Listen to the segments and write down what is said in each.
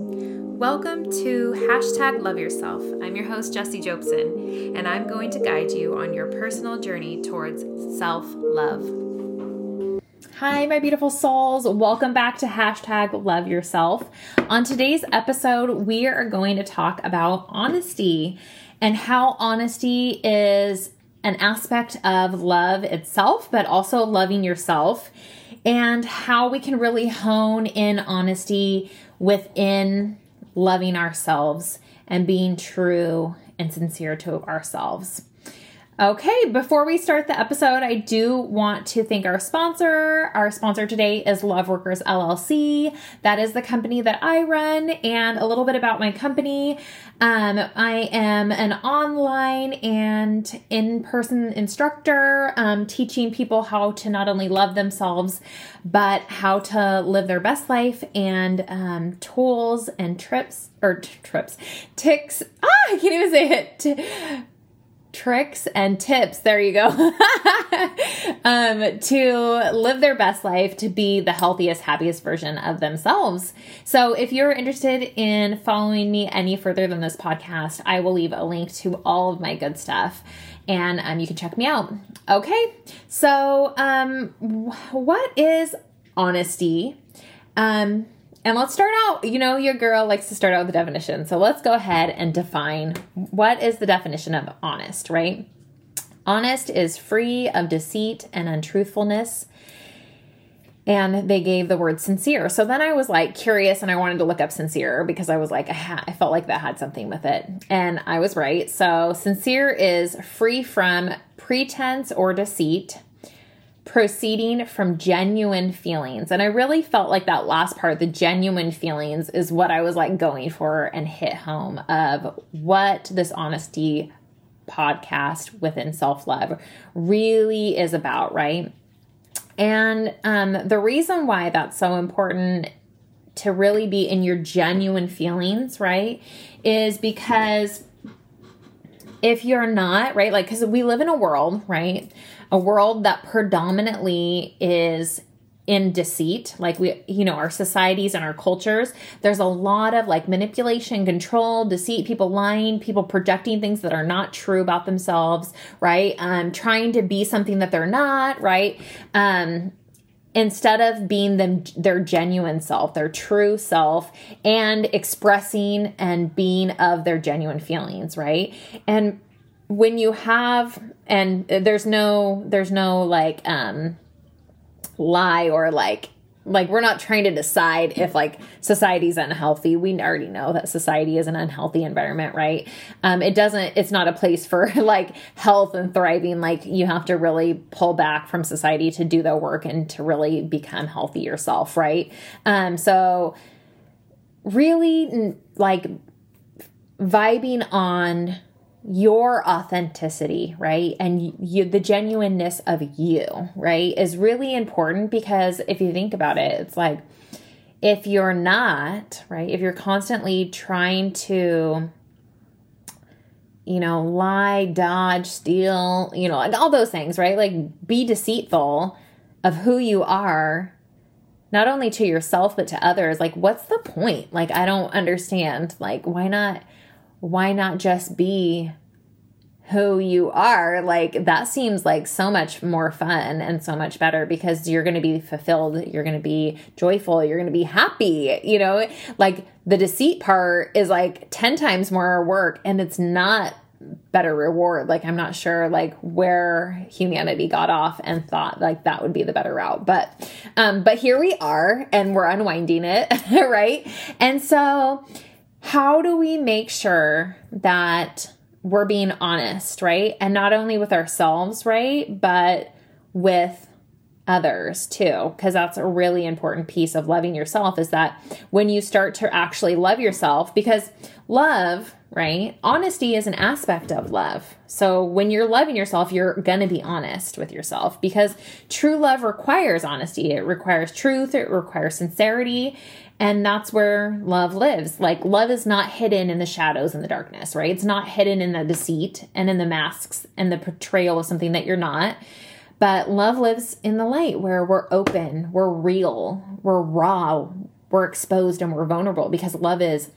Welcome to hashtag love yourself. I'm your host, Jessie Jobson, and I'm going to guide you on your personal journey towards self love. Hi, my beautiful souls. Welcome back to hashtag love yourself. On today's episode, we are going to talk about honesty and how honesty is an aspect of love itself, but also loving yourself, and how we can really hone in honesty within loving ourselves and being true and sincere to ourselves. Okay, before we start the episode, I do want to thank our sponsor. Our sponsor today is Love Workers LLC. That is the company that I run, and a little bit about my company. Um, I am an online and in person instructor, um, teaching people how to not only love themselves, but how to live their best life and um, tools and trips or t- trips, ticks. Ah, I can't even say it. T- tricks and tips there you go um, to live their best life to be the healthiest happiest version of themselves. So if you're interested in following me any further than this podcast i will leave a link to all of my good stuff and um, you can check me out. Okay so um, what is honesty? Um, and let's start out, you know, your girl likes to start out with the definition. So let's go ahead and define what is the definition of honest, right? Honest is free of deceit and untruthfulness. And they gave the word sincere. So then I was like curious and I wanted to look up sincere because I was like, I, felt like that had something with it. And I was right. So sincere is free from pretense or deceit proceeding from genuine feelings. And I really felt like that last part, the genuine feelings, is what I was like going for and hit home of what this honesty podcast within self love really is about, right? And um, the reason why that's so important to really be in your genuine feelings, right, is because if you're not, right, like, because we live in a world, right, a world that predominantly is in deceit. Like we you know our societies and our cultures there's a lot of like manipulation control deceit people lying people projecting things that are not true about themselves right? Um trying to be something that they're not right? Um instead of being them their genuine self their true self and expressing and being of their genuine feelings right? And when you have and there's no there's no like um lie or like like we're not trying to decide if like society's unhealthy. We already know that society is an unhealthy environment right? Um it doesn't it's not a place for like health and thriving. Like you have to really pull back from society to do the work and to really become healthy yourself right? Um so really like vibing on your authenticity, right? And you, the genuineness of you, right, is really important because if you think about it, it's like if you're not, right, if you're constantly trying to, you know, lie, dodge, steal, you know, and all those things, right? Like be deceitful of who you are, not only to yourself, but to others. Like, what's the point? Like, I don't understand. Like, why not? Why not just be who you are? Like that seems like so much more fun and so much better because you're going to be fulfilled you're going to be joyful you're going to be happy you know? Like the deceit part is like 10 times more work and it's not better reward. Like i'm not sure like where humanity got off and thought like that would be the better route but um but here we are and we're unwinding it right? And so how do we make sure that we're being honest, right? And not only with ourselves, right? But with others too because that's a really important piece of loving yourself is that when you start to actually love yourself because love right honesty is an aspect of love so when you're loving yourself you're going to be honest with yourself because true love requires honesty it requires truth it requires sincerity and that's where love lives. Like, love is not hidden in the shadows and the darkness, right? It's not hidden in the deceit and in the masks and the portrayal of something that you're not. But love lives in the light where we're open, we're real, we're raw, we're exposed and we're vulnerable because love is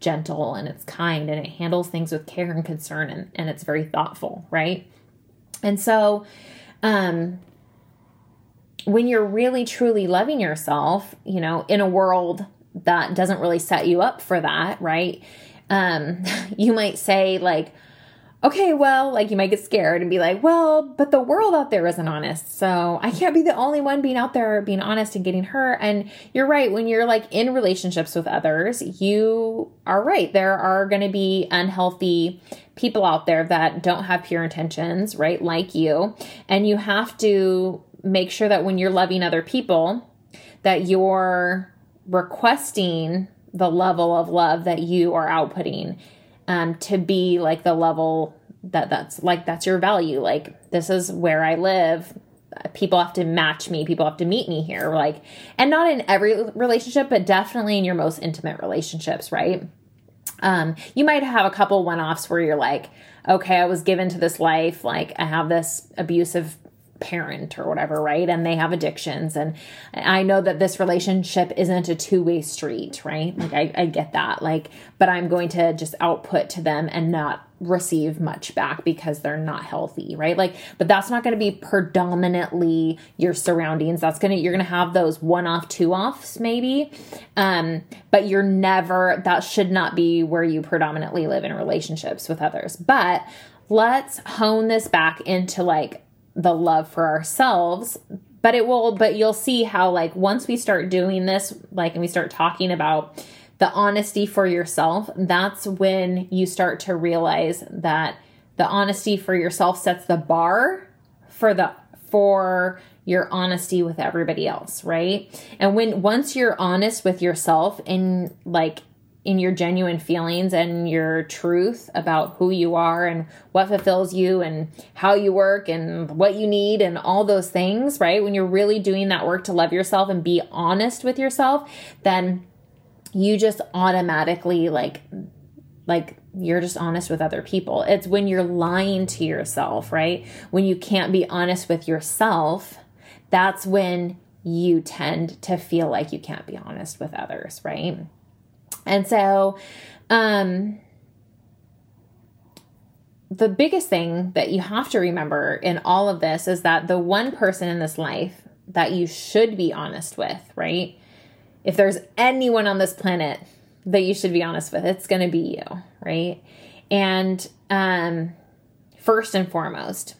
gentle and it's kind and it handles things with care and concern and, and it's very thoughtful, right? And so, um, when you're really truly loving yourself, you know, in a world that doesn't really set you up for that, right? Um, you might say, like, okay, well, like you might get scared and be like, well, but the world out there isn't honest. So I can't be the only one being out there being honest and getting hurt. And you're right. When you're like in relationships with others, you are right. There are going to be unhealthy people out there that don't have pure intentions, right? Like you. And you have to make sure that when you're loving other people, that you're requesting the level of love that you are outputting um, to be like the level that that's like that's your value. Like this is where i live. People have to match me. People have to meet me here. Like and not in every relationship but definitely in your most intimate relationships right? Um you might have a couple one-offs where you're like okay i was given to this life. Like i have this abusive parent or whatever, right? And they have addictions. And I know that this relationship isn't a two way street, right? Like, I, I get that. Like, but I'm going to just output to them and not receive much back because they're not healthy, right? Like, but that's not going to be predominantly your surroundings. That's going to, you're going to have those one off, two offs maybe. Um, but you're never, that should not be where you predominantly live in relationships with others. But let's hone this back into like the love for ourselves but it will but you'll see how like once we start doing this like and we start talking about the honesty for yourself that's when you start to realize that the honesty for yourself sets the bar for the for your honesty with everybody else right? And when once you're honest with yourself and like in your genuine feelings and your truth about who you are and what fulfills you and how you work and what you need and all those things, right? When you're really doing that work to love yourself and be honest with yourself, then you just automatically like like you're just honest with other people. It's when you're lying to yourself, right? When you can't be honest with yourself, that's when you tend to feel like you can't be honest with others, right? And so, um, the biggest thing that you have to remember in all of this is that the one person in this life that you should be honest with, right? If there's anyone on this planet that you should be honest with, it's going to be you, right? And um, first and foremost,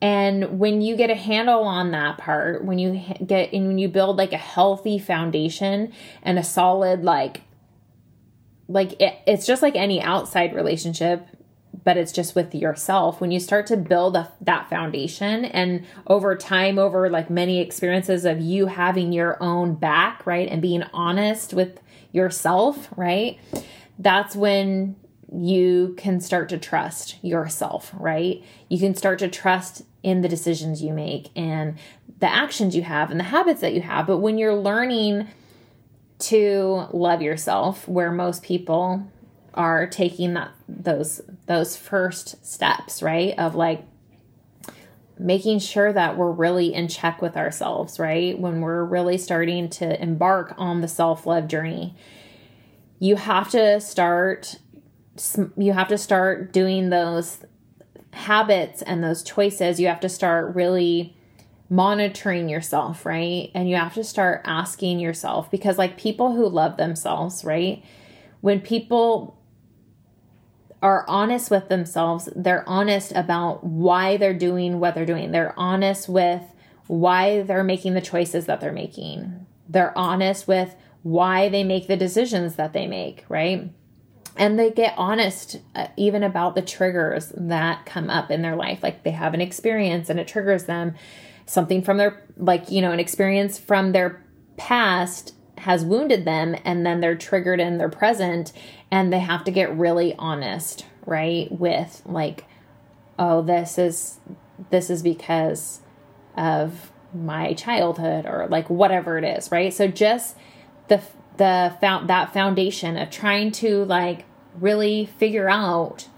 and when you get a handle on that part, when you get and when you build like a healthy foundation and a solid like like it, it's just like any outside relationship but it's just with yourself. When you start to build a, that foundation and over time over like many experiences of you having your own back right and being honest with yourself right that's when you can start to trust yourself right? You can start to trust in the decisions you make and the actions you have and the habits that you have. But when you're learning to love yourself where most people are taking that those those first steps right? Of like making sure that we're really in check with ourselves right? When we're really starting to embark on the self-love journey you have to start you have to start doing those habits and those choices. You have to start really monitoring yourself, right? And you have to start asking yourself because, like, people who love themselves, right? When people are honest with themselves, they're honest about why they're doing what they're doing, they're honest with why they're making the choices that they're making, they're honest with why they make the decisions that they make, right? And they get honest uh, even about the triggers that come up in their life. Like they have an experience and it triggers them something from their like you know an experience from their past has wounded them and then they're triggered in their present and they have to get really honest right with like oh this is this is because of my childhood or like whatever it is right? So just the the found that foundation of trying to like really figure out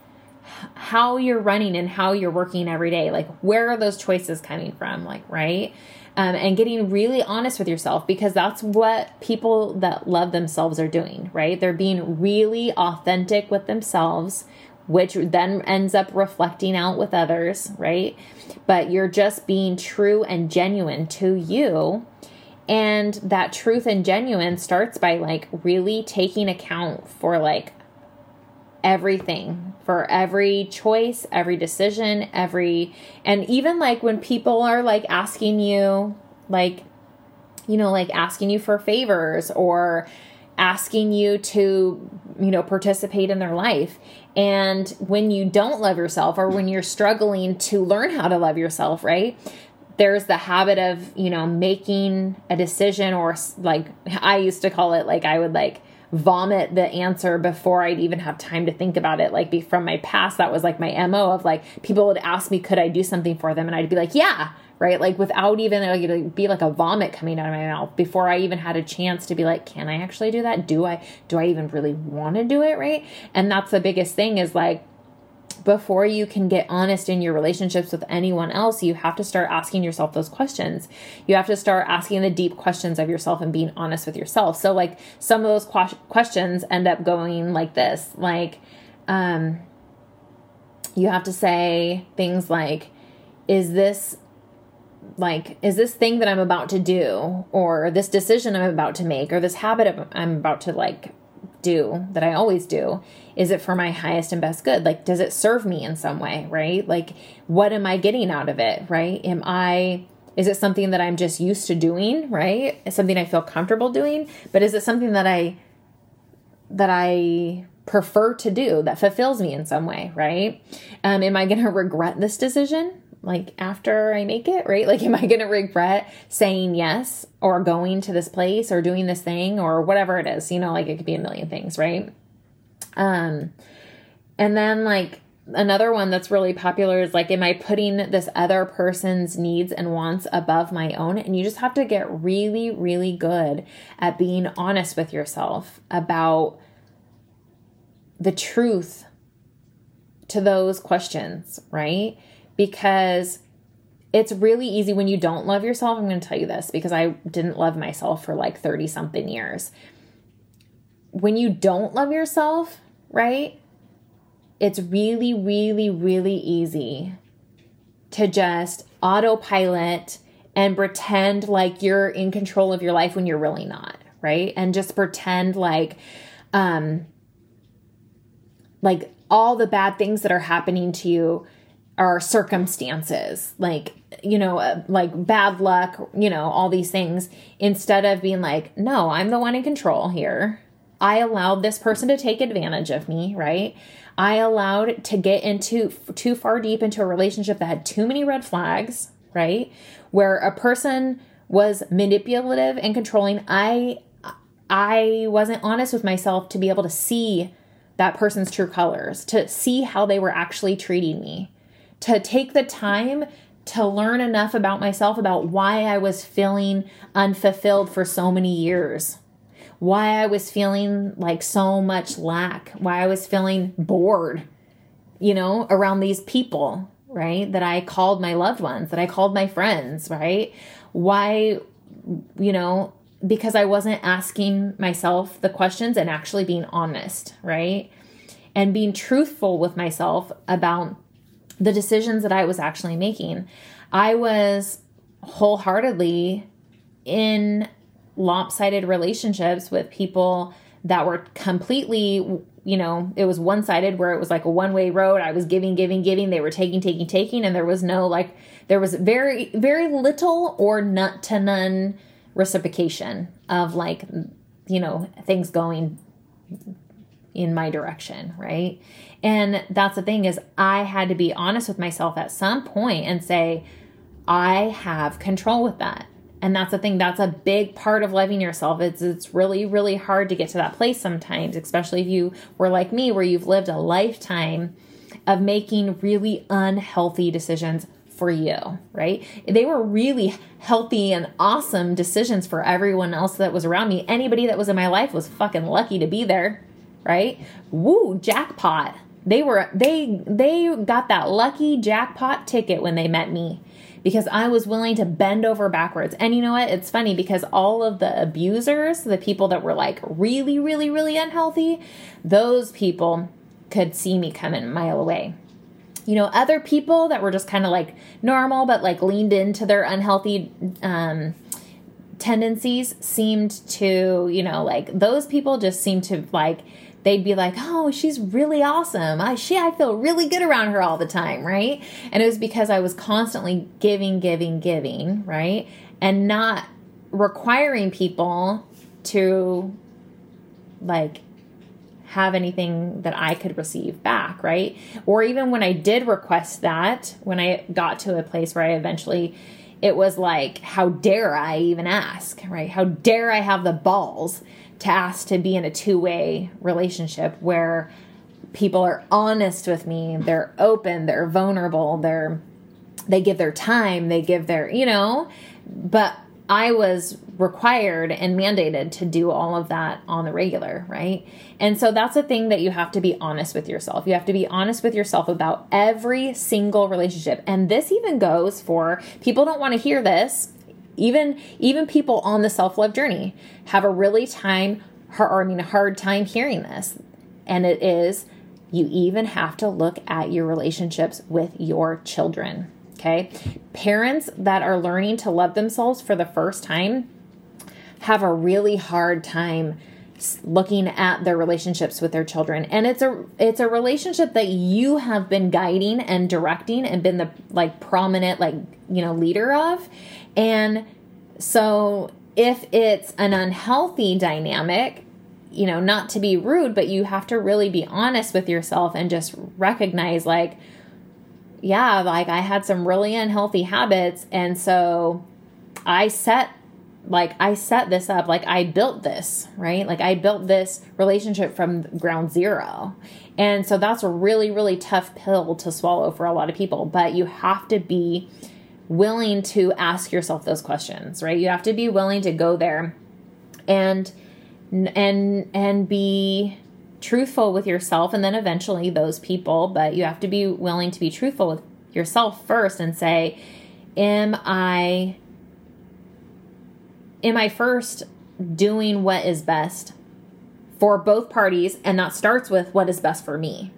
how you're running and how you're working every day like where are those choices coming from like right um, and getting really honest with yourself because that's what people that love themselves are doing, right? They're being really authentic with themselves, which then ends up reflecting out with others, right? But you're just being true and genuine to you. And that truth and genuine starts by like really taking account for like everything for every choice, every decision, every and even like when people are like asking you like you know like asking you for favors or asking you to you know participate in their life. And when you don't love yourself or when you're struggling to learn how to love yourself right there's the habit of you know making a decision or like i used to call it like i would like vomit the answer before I'd even have time to think about it. Like be from my past, that was like my MO of like people would ask me, could I do something for them? And I'd be like, yeah, right? Like without even like it'd be like a vomit coming out of my mouth before I even had a chance to be like, can I actually do that? Do I do I even really want to do it? Right. And that's the biggest thing is like before you can get honest in your relationships with anyone else, you have to start asking yourself those questions. You have to start asking the deep questions of yourself and being honest with yourself. So, like, some of those qu- questions end up going like this like, um, you have to say things like, is this like is this thing that i'm about to do or this decision i'm about to make or this habit i'm about to like do that I always do? Is it for my highest and best good? Like, does it serve me in some way, right? Like, what am I getting out of it, right? Am I, is it something that I'm just used to doing, right? Is something I feel comfortable doing? But is it something that I, that I prefer to do that fulfills me in some way, right? Um, am I going to regret this decision? Like after I make it, right? Like, am I going to regret saying yes or going to this place or doing this thing or whatever it is? You know, like it could be a million things, right? Um, and then like another one that's really popular is like, am I putting this other person's needs and wants above my own? And you just have to get really, really good at being honest with yourself about the truth to those questions, right? Because it's really easy when you don't love yourself. I'm going to tell you this because I didn't love myself for like 30 something years. When you don't love yourself, right? It's really, really, really easy to just autopilot and pretend like you're in control of your life when you're really not, right? And just pretend like, um, like all the bad things that are happening to you are circumstances like you know uh, like bad luck you know all these things instead of being like no i'm the one in control here. I allowed this person to take advantage of me right? I allowed to get into too far deep into a relationship that had too many red flags right? Where a person was manipulative and controlling. I i wasn't honest with myself to be able to see that person's true colors to see how they were actually treating me to take the time to learn enough about myself about why I was feeling unfulfilled for so many years, why I was feeling like so much lack, why I was feeling bored, you know, around these people, right? That I called my loved ones, that I called my friends, right? Why, you know, because I wasn't asking myself the questions and actually being honest, right? And being truthful with myself about the decisions that I was actually making. I was wholeheartedly in lopsided relationships with people that were completely you know it was one sided where it was like a one way road i was giving giving giving they were taking taking taking and there was no like there was very very little or not to none reciprocation of like you know things going in my direction right and that's the thing is I had to be honest with myself at some point and say, I have control with that. And that's the thing, that's a big part of loving yourself. It's it's really, really hard to get to that place sometimes, especially if you were like me, where you've lived a lifetime of making really unhealthy decisions for you, right? They were really healthy and awesome decisions for everyone else that was around me. Anybody that was in my life was fucking lucky to be there, right? Woo, jackpot they were they they got that lucky jackpot ticket when they met me because I was willing to bend over backwards. And you know what? It's funny because all of the abusers, the people that were like really, really, really unhealthy, those people could see me coming a mile away. You know, other people that were just kind of like normal, but like leaned into their unhealthy um, tendencies seemed to, you know, like those people just seemed to like they'd be like, "Oh, she's really awesome. I she I feel really good around her all the time, right?" And it was because I was constantly giving, giving, giving, right? And not requiring people to like have anything that I could receive back, right? Or even when I did request that, when I got to a place where I eventually it was like, how dare I even ask, right? How dare I have the balls to ask to be in a two way relationship where people are honest with me, they're open, they're vulnerable, they're they give their time, they give their, you know, but I was required and mandated to do all of that on the regular, right? And so that's a thing that you have to be honest with yourself. You have to be honest with yourself about every single relationship. And this even goes for people don't want to hear this even even people on the self-love journey have a really time or I mean a hard time hearing this. And it is you even have to look at your relationships with your children. Okay? Parents that are learning to love themselves for the first time have a really hard time looking at their relationships with their children and it's a it's a relationship that you have been guiding and directing and been the like prominent like you know leader of and so if it's an unhealthy dynamic, you know, not to be rude, but you have to really be honest with yourself and just recognize, like, yeah, like I had some really unhealthy habits. And so I set, like, I set this up, like, I built this, right? Like, I built this relationship from ground zero. And so that's a really, really tough pill to swallow for a lot of people. But you have to be willing to ask yourself those questions, right? You have to be willing to go there and and and be truthful with yourself and then eventually those people, but you have to be willing to be truthful with yourself first and say, am I am I first doing what is best for both parties and that starts with what is best for me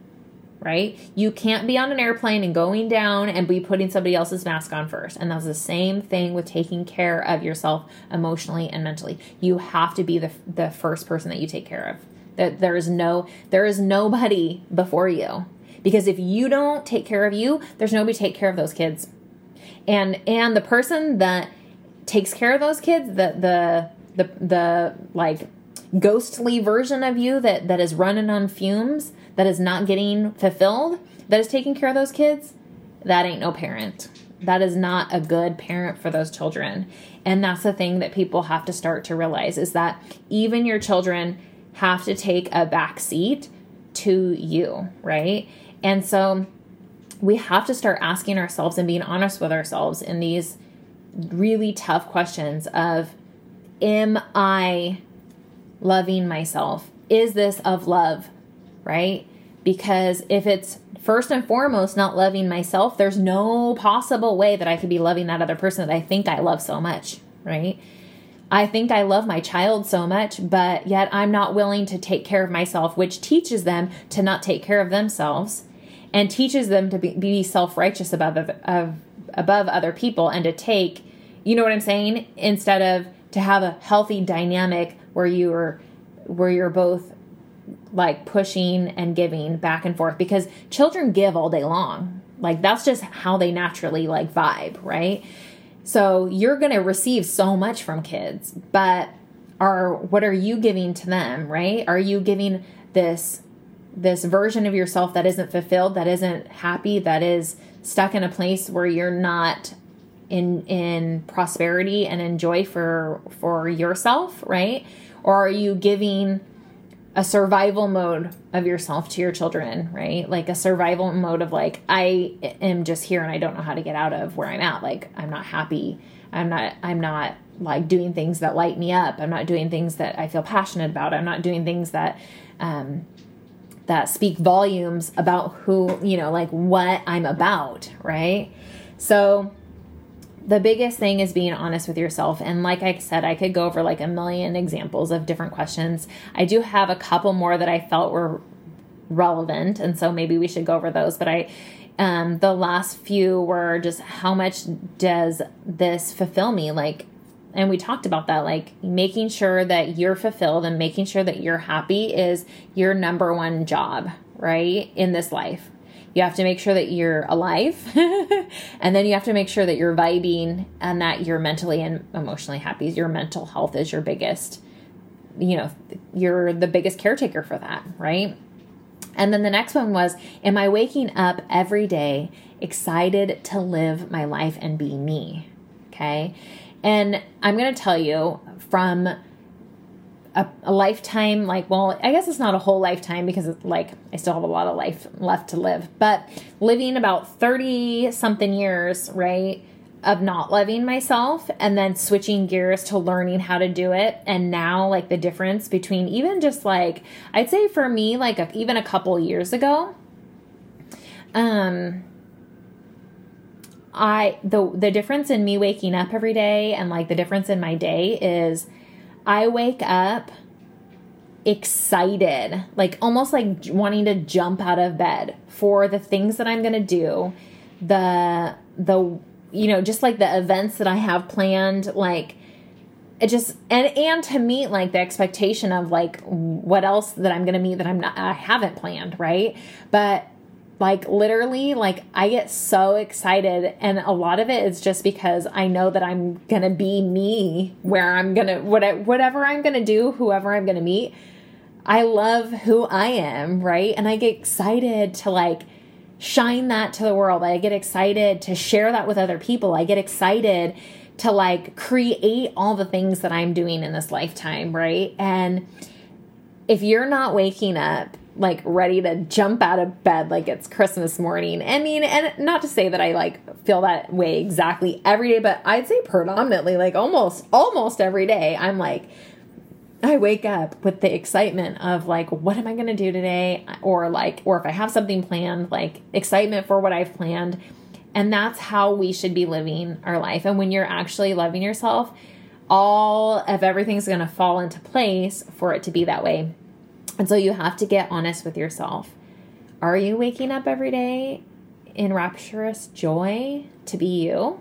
right? You can't be on an airplane and going down and be putting somebody else's mask on first. And that's the same thing with taking care of yourself emotionally and mentally. You have to be the the first person that you take care of. That there is no there is nobody before you. Because if you don't take care of you, there's nobody take care of those kids. And and the person that takes care of those kids, the the the the like ghostly version of you that that is running on fumes that is not getting fulfilled, that is taking care of those kids, that ain't no parent. That is not a good parent for those children. And that's the thing that people have to start to realize is that even your children have to take a back seat to you, right? And so we have to start asking ourselves and being honest with ourselves in these really tough questions of am I loving myself? Is this of love? Right? Because if it's first and foremost not loving myself, there's no possible way that I could be loving that other person that I think I love so much, right? I think I love my child so much, but yet I'm not willing to take care of myself, which teaches them to not take care of themselves and teaches them to be, be self righteous above, above other people and to take, you know what I'm saying? Instead of to have a healthy dynamic where you're where you're both like pushing and giving back and forth because children give all day long. Like that's just how they naturally like vibe, right? So you're going to receive so much from kids, but are what are you giving to them, right? Are you giving this this version of yourself that isn't fulfilled, that isn't happy, that is stuck in a place where you're not in in prosperity and in joy for for yourself, right? Or are you giving a survival mode of yourself to your children, right? Like a survival mode of like I am just here and I don't know how to get out of where I'm at. Like I'm not happy. I'm not I'm not like doing things that light me up. I'm not doing things that I feel passionate about. I'm not doing things that um that speak volumes about who, you know, like what I'm about, right? So the biggest thing is being honest with yourself. And like I said, I could go over like a million examples of different questions. I do have a couple more that I felt were relevant. And so maybe we should go over those. But I, um, the last few were just how much does this fulfill me? Like, and we talked about that like making sure that you're fulfilled and making sure that you're happy is your number one job right in this life you have to make sure that you're alive and then you have to make sure that you're vibing and that you're mentally and emotionally happy. Your mental health is your biggest you know you're the biggest caretaker for that right? And then the next one was am i waking up every day excited to live my life and be me? Okay. And I'm going to tell you from a, a, lifetime, like, well, I guess it's not a whole lifetime because, it's like, I still have a lot of life left to live, but living about 30 something years, right, of not loving myself and then switching gears to learning how to do it. And now, like, the difference between even just like, I'd say for me, like, a, even a couple years ago, um, I the the difference in me waking up every day and like the difference in my day is I wake up excited, like almost like wanting to jump out of bed for the things that I'm going to do, the the you know, just like the events that I have planned like it just and and to meet like the expectation of like what else that I'm going to meet that I'm not I haven't planned, right? But like literally like i get so excited and a lot of it is just because i know that i'm gonna be me where i'm gonna whatever i'm gonna do whoever i'm gonna meet i love who i am right? And i get excited to like shine that to the world. I get excited to share that with other people. I get excited to like create all the things that i'm doing in this lifetime right? And if you're not waking up like ready to jump out of bed like it's Christmas morning. I mean, and not to say that I like feel that way exactly every day, but I'd say predominantly like almost almost every day I'm like I wake up with the excitement of like what am I going to do today or like or if I have something planned, like excitement for what I've planned. And that's how we should be living our life. And when you're actually loving yourself, all of everything's going to fall into place for it to be that way. And so you have to get honest with yourself. Are you waking up every day in rapturous joy to be you?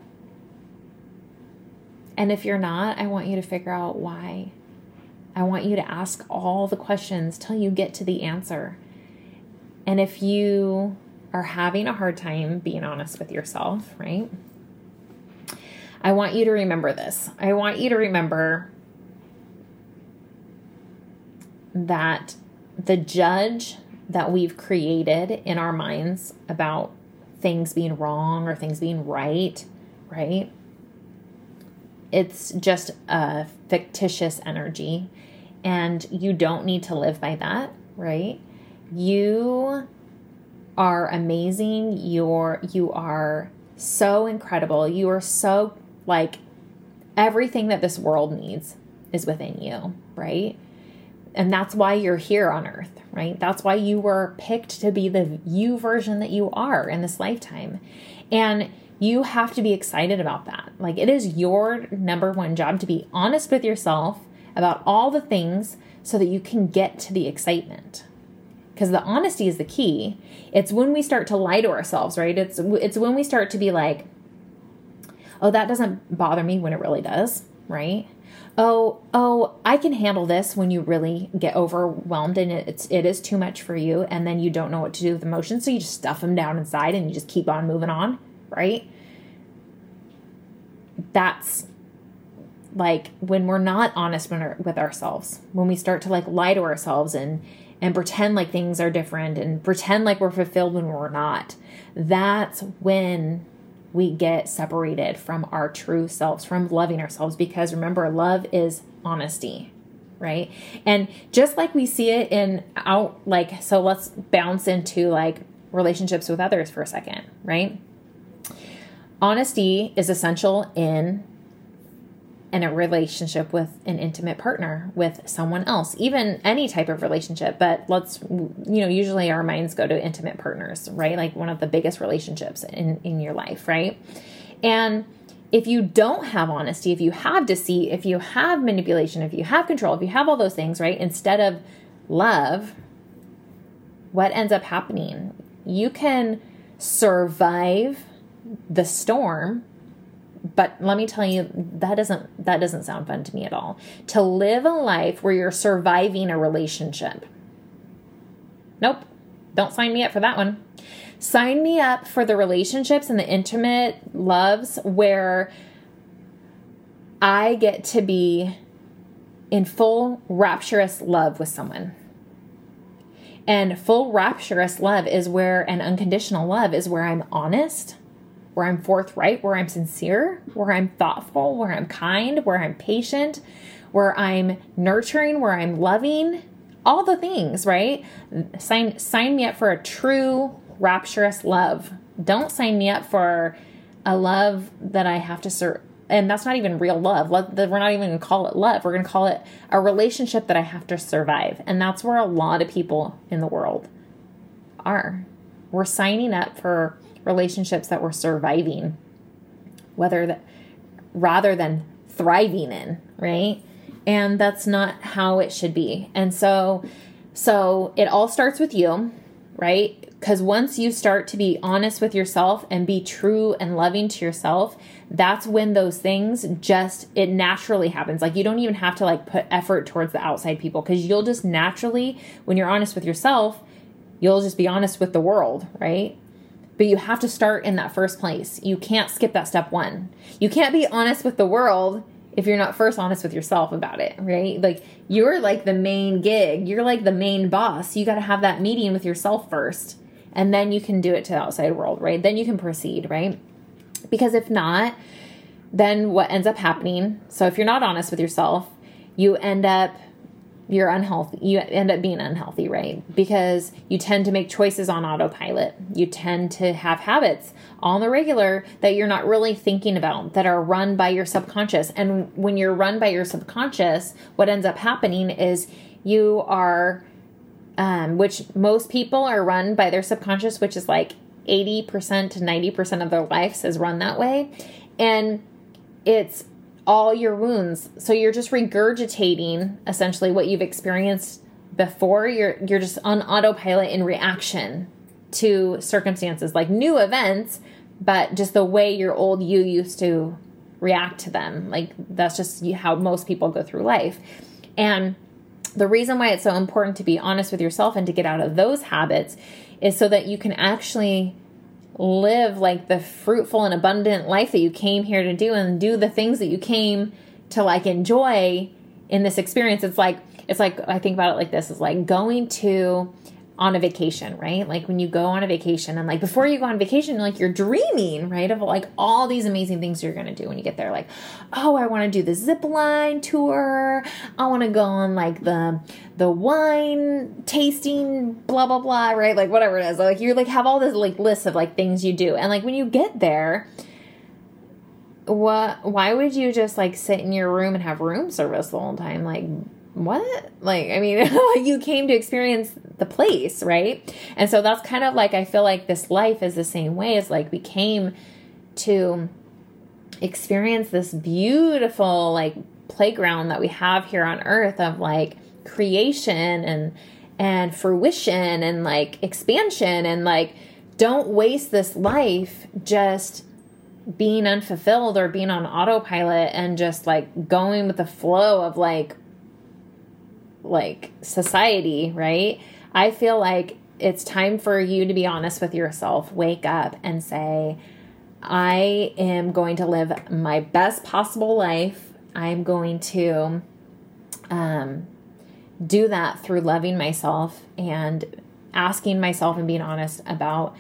And if you're not, I want you to figure out why. I want you to ask all the questions till you get to the answer. And if you are having a hard time being honest with yourself, right? I want you to remember this. I want you to remember that the judge that we've created in our minds about things being wrong or things being right, right? It's just a fictitious energy, and you don't need to live by that, right? You are amazing. You're you are so incredible. You are so like everything that this world needs is within you, right? And that's why you're here on earth, right? That's why you were picked to be the you version that you are in this lifetime. And you have to be excited about that. Like, it is your number one job to be honest with yourself about all the things so that you can get to the excitement. Because the honesty is the key. It's when we start to lie to ourselves, right? It's it's when we start to be like, "Oh, that doesn't bother me," when it really does, right? Oh oh i can handle this when you really get overwhelmed and it's it is too much for you and then you don't know what to do with emotions so you just stuff them down inside and you just keep on moving on right? That's like when we're not honest with ourselves when we start to like lie to ourselves and and pretend like things are different and pretend like we're fulfilled when we're not that's when we get separated from our true selves, from loving ourselves. Because remember, love is honesty, right? And just like we see it in out, like, so let's bounce into like relationships with others for a second, right? Honesty is essential in in a relationship with an intimate partner, with someone else, even any type of relationship. But let's, you know, usually our minds go to intimate partners, right? Like one of the biggest relationships in, in your life, right? And if you don't have honesty, if you have deceit, if you have manipulation, if you have control, if you have all those things, right? Instead of love, what ends up happening? You can survive the storm but let me tell you that doesn't that doesn't sound fun to me at all. To live a life where you're surviving a relationship. Nope. Don't sign me up for that one. Sign me up for the relationships and the intimate loves where i get to be in full rapturous love with someone. And full rapturous love is where an unconditional love is where i'm honest where I'm forthright, where I'm sincere, where I'm thoughtful, where I'm kind, where I'm patient, where I'm nurturing, where I'm loving, all the things, right? Sign sign me up for a true rapturous love. Don't sign me up for a love that I have to serve and that's not even real love. love we're not even going to call it love. We're going to call it a relationship that I have to survive. And that's where a lot of people in the world are. We're signing up for relationships that we're surviving, whether that rather than thriving in, right? And that's not how it should be. And so so it all starts with you, right? Because once you start to be honest with yourself and be true and loving to yourself, that's when those things just it naturally happens. Like you don't even have to like put effort towards the outside people because you'll just naturally when you're honest with yourself, you'll just be honest with the world, right? But you have to start in that first place. You can't skip that step one. You can't be honest with the world if you're not first honest with yourself about it, right? Like you're like the main gig, you're like the main boss. You got to have that meeting with yourself first, and then you can do it to the outside world, right? Then you can proceed, right? Because if not, then what ends up happening? So if you're not honest with yourself, you end up you're unhealthy you end up being unhealthy right? Because you tend to make choices on autopilot. You tend to have habits on the regular that you're not really thinking about that are run by your subconscious. And when you're run by your subconscious what ends up happening is you are um, which most people are run by their subconscious which is like 80% to 90% of their lives is run that way. And it's all your wounds. So you're just regurgitating essentially what you've experienced before. You're you're just on autopilot in reaction to circumstances like new events, but just the way your old you used to react to them. Like that's just how most people go through life. And the reason why it's so important to be honest with yourself and to get out of those habits is so that you can actually live like the fruitful and abundant life that you came here to do and do the things that you came to like enjoy in this experience. It's like it's like i think about it like this. Is like going to on a vacation, right? Like when you go on a vacation and like before you go on vacation, like you're dreaming, right? Of like all these amazing things you're gonna do when you get there. Like, oh, I wanna do the zip line tour. I wanna go on like the the wine tasting, blah blah blah, right? Like whatever it is. Like you like have all this like list of like things you do. And like when you get there, what why would you just like sit in your room and have room service the whole time? Like what? Like, I mean, you came to experience the place, right? And so that's kind of like, I feel like this life is the same way. It's like we came to experience this beautiful, like, playground that we have here on earth of like creation and and fruition and like expansion and like don't waste this life just being unfulfilled or being on autopilot and just like going with the flow of like like society, right? I feel like it's time for you to be honest with yourself. Wake up and say, I am going to live my best possible life. I'm going to um, do that through loving myself and asking myself and being honest about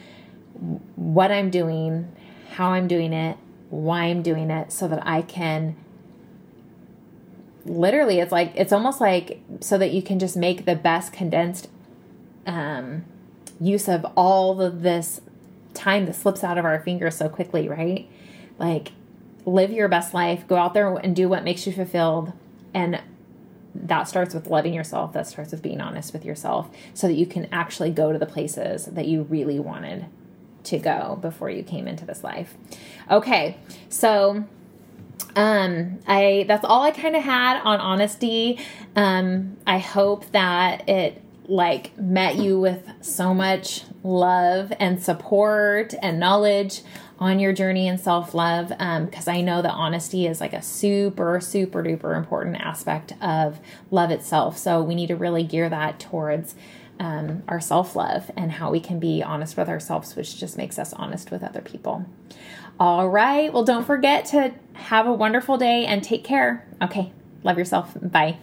what I'm doing, how I'm doing it, why I'm doing it, so that I can literally it's like it's almost like so that you can just make the best condensed um, use of all of this time that slips out of our fingers so quickly right like live your best life, go out there and do what makes you fulfilled. And that starts with loving yourself. That starts with being honest with yourself so that you can actually go to the places that you really wanted to go before you came into this life. Okay, so um i that's all i kind of had on honesty um i hope that it like met you with so much love and support and knowledge on your journey in self love Um, because um, I know that honesty is like a super, super duper important aspect of love itself. So we need to really gear that towards um, our self love and how we can be honest with ourselves, which just makes us honest with other people. All right. Well, don't forget to have a wonderful day and take care. Okay. Love yourself. Bye.